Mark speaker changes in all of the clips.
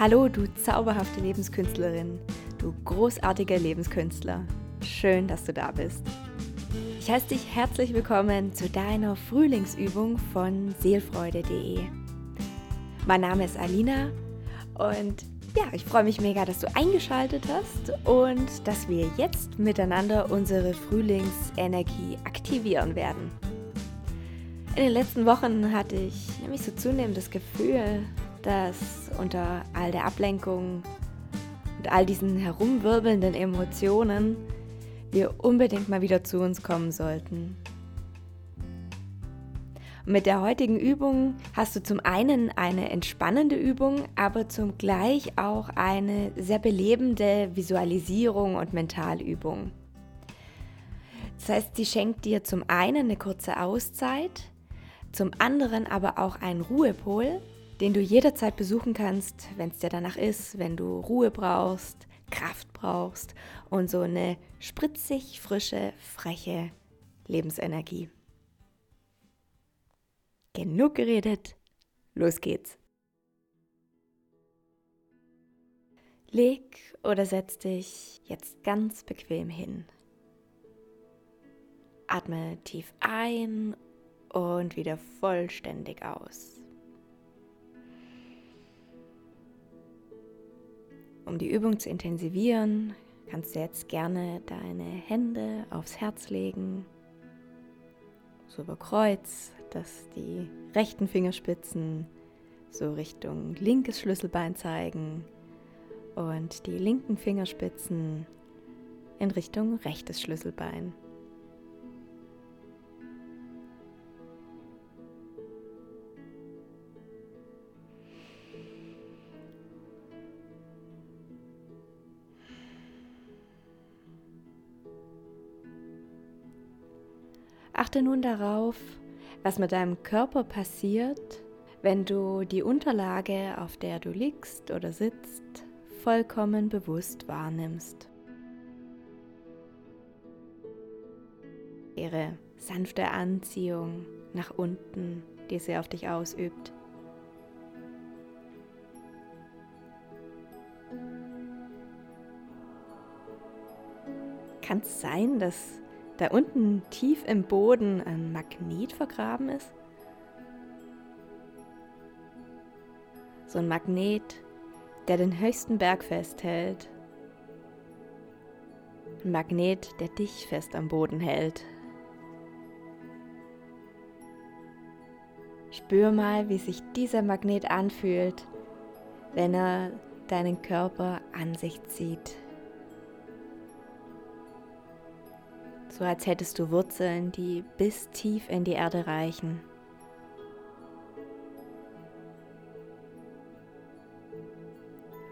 Speaker 1: Hallo, du zauberhafte Lebenskünstlerin, du großartiger Lebenskünstler. Schön, dass du da bist. Ich heiße dich herzlich willkommen zu deiner Frühlingsübung von seelfreude.de. Mein Name ist Alina und ja, ich freue mich mega, dass du eingeschaltet hast und dass wir jetzt miteinander unsere Frühlingsenergie aktivieren werden. In den letzten Wochen hatte ich nämlich so zunehmend das Gefühl, dass unter all der Ablenkung und all diesen herumwirbelnden Emotionen wir unbedingt mal wieder zu uns kommen sollten. Mit der heutigen Übung hast du zum einen eine entspannende Übung, aber zum gleich auch eine sehr belebende Visualisierung und Mentalübung. Das heißt, sie schenkt dir zum einen eine kurze Auszeit, zum anderen aber auch einen Ruhepol, den du jederzeit besuchen kannst, wenn es dir danach ist, wenn du Ruhe brauchst, Kraft brauchst und so eine spritzig, frische, freche Lebensenergie. Genug geredet, los geht's. Leg oder setz dich jetzt ganz bequem hin. Atme tief ein und wieder vollständig aus. Um die Übung zu intensivieren, kannst du jetzt gerne deine Hände aufs Herz legen, so über Kreuz, dass die rechten Fingerspitzen so Richtung linkes Schlüsselbein zeigen und die linken Fingerspitzen in Richtung rechtes Schlüsselbein. Achte nun darauf, was mit deinem Körper passiert, wenn du die Unterlage, auf der du liegst oder sitzt, vollkommen bewusst wahrnimmst. Ihre sanfte Anziehung nach unten, die sie auf dich ausübt. Kann es sein, dass da unten tief im Boden ein Magnet vergraben ist? So ein Magnet, der den höchsten Berg festhält. Ein Magnet, der dich fest am Boden hält. Spür mal, wie sich dieser Magnet anfühlt, wenn er deinen Körper an sich zieht. So als hättest du Wurzeln, die bis tief in die Erde reichen.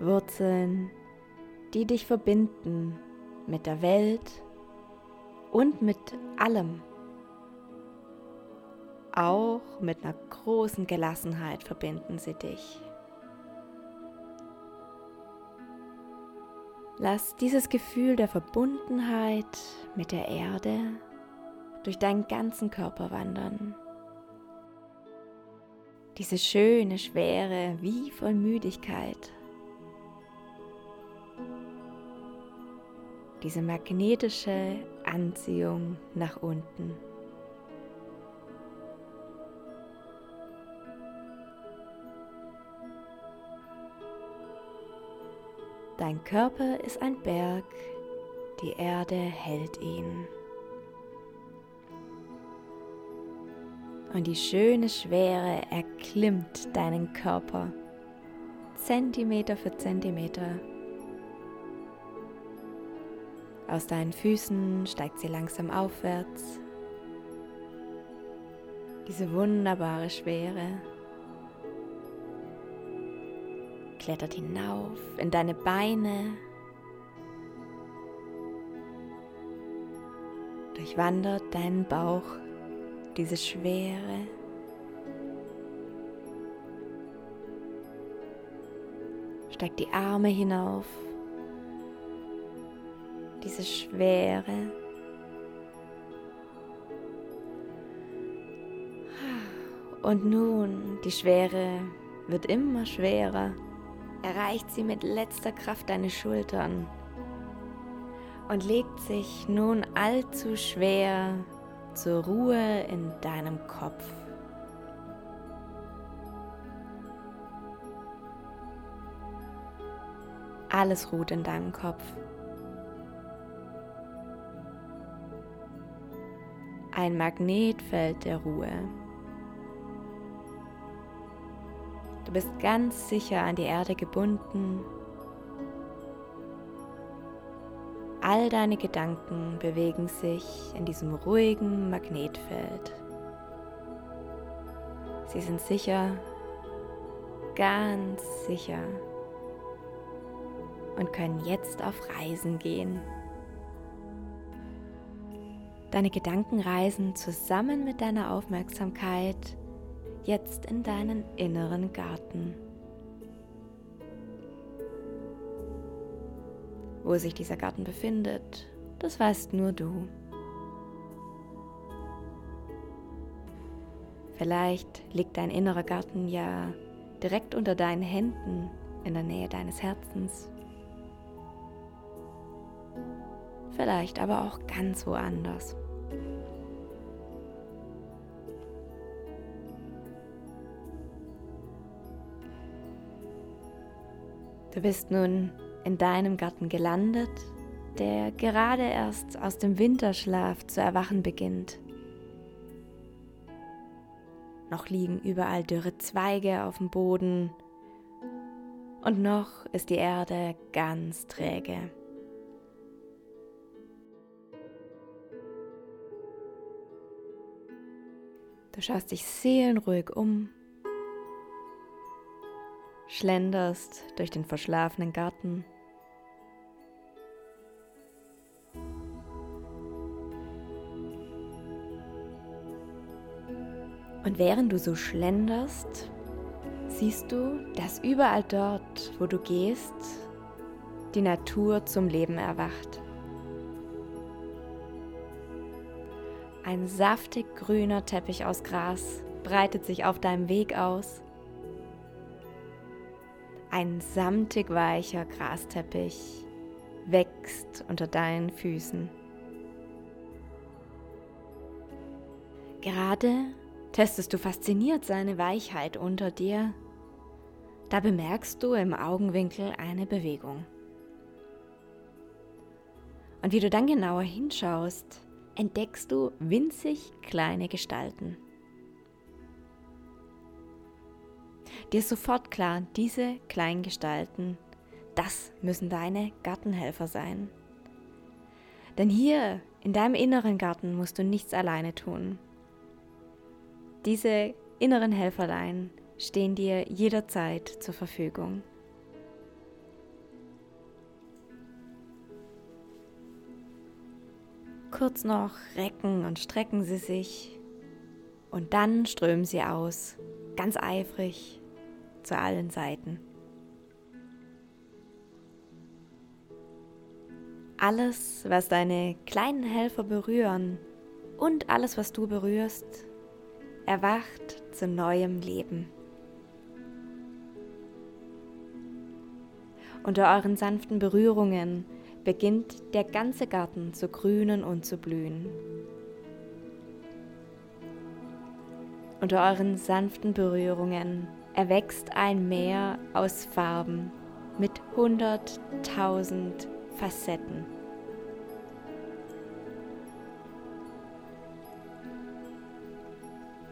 Speaker 1: Wurzeln, die dich verbinden mit der Welt und mit allem. Auch mit einer großen Gelassenheit verbinden sie dich. Lass dieses Gefühl der Verbundenheit mit der Erde durch deinen ganzen Körper wandern. Diese schöne Schwere wie voll Müdigkeit. Diese magnetische Anziehung nach unten. Dein Körper ist ein Berg, die Erde hält ihn. Und die schöne Schwere erklimmt deinen Körper Zentimeter für Zentimeter. Aus deinen Füßen steigt sie langsam aufwärts. Diese wunderbare Schwere klettert hinauf in deine Beine, durchwandert deinen Bauch diese Schwere. Steigt die Arme hinauf, diese Schwere. Und nun, die Schwere wird immer schwerer erreicht sie mit letzter Kraft deine Schultern und legt sich nun allzu schwer zur Ruhe in deinem Kopf. Alles ruht in deinem Kopf. Ein Magnetfeld der Ruhe. Du bist ganz sicher an die Erde gebunden. All deine Gedanken bewegen sich in diesem ruhigen Magnetfeld. Sie sind sicher, ganz sicher und können jetzt auf Reisen gehen. Deine Gedanken reisen zusammen mit deiner Aufmerksamkeit jetzt in deinen inneren Garten. Wo sich dieser Garten befindet, das weißt nur du. Vielleicht liegt dein innerer Garten ja direkt unter deinen Händen in der Nähe deines Herzens. Vielleicht aber auch ganz woanders. Du bist nun in deinem Garten gelandet, der gerade erst aus dem Winterschlaf zu erwachen beginnt. Noch liegen überall dürre Zweige auf dem Boden und noch ist die Erde ganz träge. Du schaust dich seelenruhig um schlenderst durch den verschlafenen Garten. Und während du so schlenderst, siehst du, dass überall dort, wo du gehst, die Natur zum Leben erwacht. Ein saftig grüner Teppich aus Gras breitet sich auf deinem Weg aus ein samtig weicher Grasteppich wächst unter deinen Füßen. Gerade testest du fasziniert seine Weichheit unter dir. Da bemerkst du im Augenwinkel eine Bewegung. Und wie du dann genauer hinschaust, entdeckst du winzig kleine Gestalten. Dir ist sofort klar, diese kleinen Gestalten, das müssen deine Gartenhelfer sein. Denn hier in deinem inneren Garten musst du nichts alleine tun. Diese inneren Helferlein stehen dir jederzeit zur Verfügung. Kurz noch recken und strecken sie sich und dann strömen sie aus, ganz eifrig zu allen Seiten. Alles, was deine kleinen Helfer berühren und alles, was du berührst, erwacht zu neuem Leben. Unter euren sanften Berührungen beginnt der ganze Garten zu grünen und zu blühen. Unter euren sanften Berührungen erwächst ein Meer aus Farben mit hunderttausend Facetten.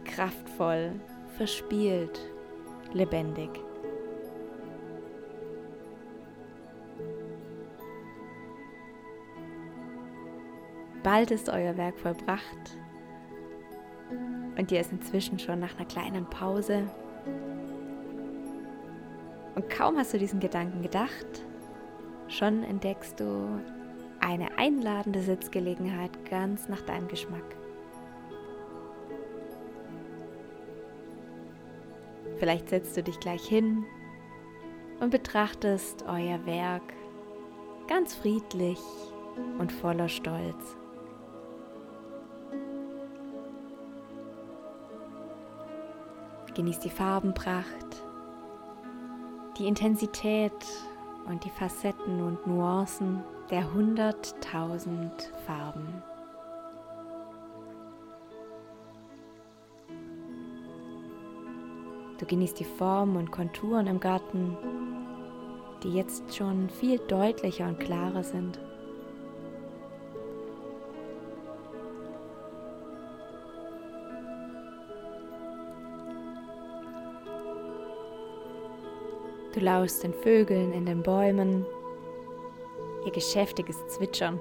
Speaker 1: Kraftvoll, verspielt, lebendig. Bald ist euer Werk vollbracht und ihr ist inzwischen schon nach einer kleinen Pause und kaum hast du diesen Gedanken gedacht, schon entdeckst du eine einladende Sitzgelegenheit ganz nach deinem Geschmack. Vielleicht setzt du dich gleich hin und betrachtest euer Werk ganz friedlich und voller Stolz. Genieß die Farbenpracht die Intensität und die Facetten und Nuancen der hunderttausend Farben. Du genießt die Formen und Konturen im Garten, die jetzt schon viel deutlicher und klarer sind. Du lauschst den Vögeln in den Bäumen, ihr geschäftiges Zwitschern.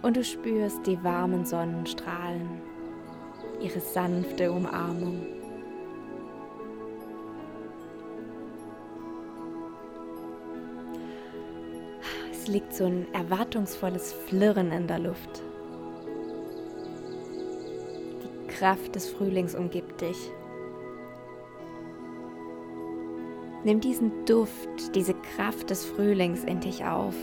Speaker 1: Und du spürst die warmen Sonnenstrahlen, ihre sanfte Umarmung. Es liegt so ein erwartungsvolles Flirren in der Luft. Die Kraft des Frühlings umgibt dich. Nimm diesen Duft, diese Kraft des Frühlings in dich auf.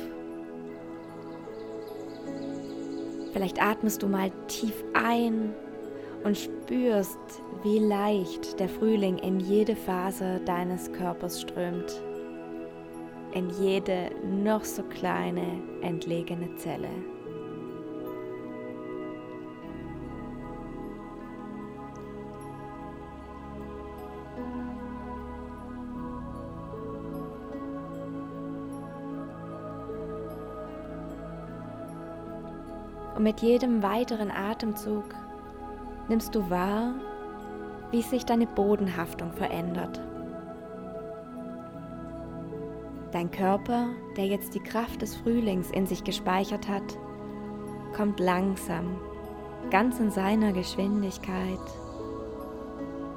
Speaker 1: Vielleicht atmest du mal tief ein und spürst, wie leicht der Frühling in jede Phase deines Körpers strömt, in jede noch so kleine, entlegene Zelle. Und mit jedem weiteren Atemzug nimmst du wahr, wie sich deine Bodenhaftung verändert. Dein Körper, der jetzt die Kraft des Frühlings in sich gespeichert hat, kommt langsam, ganz in seiner Geschwindigkeit,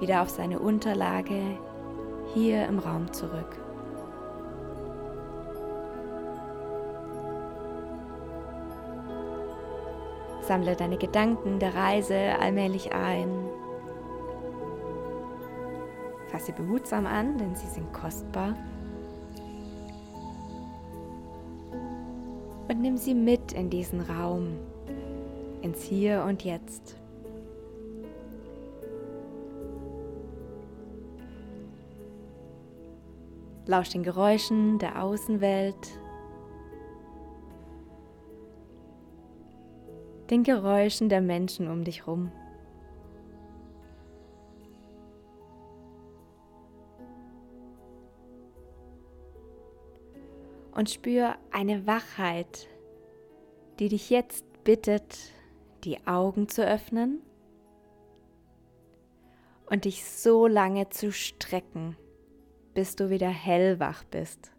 Speaker 1: wieder auf seine Unterlage hier im Raum zurück. Sammle deine Gedanken der Reise allmählich ein. Fasse behutsam an, denn sie sind kostbar. Und nimm sie mit in diesen Raum, ins Hier und Jetzt. Lausch den Geräuschen der Außenwelt den Geräuschen der Menschen um dich rum. Und spür eine Wachheit, die dich jetzt bittet, die Augen zu öffnen und dich so lange zu strecken, bis du wieder hellwach bist.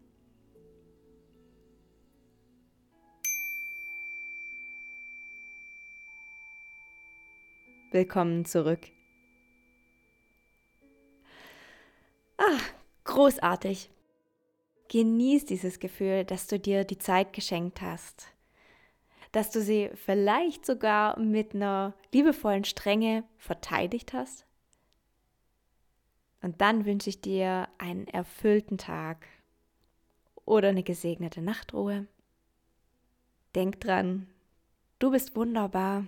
Speaker 1: Willkommen zurück. Ah, großartig. Genieß dieses Gefühl, dass du dir die Zeit geschenkt hast. Dass du sie vielleicht sogar mit einer liebevollen Strenge verteidigt hast. Und dann wünsche ich dir einen erfüllten Tag oder eine gesegnete Nachtruhe. Denk dran, du bist wunderbar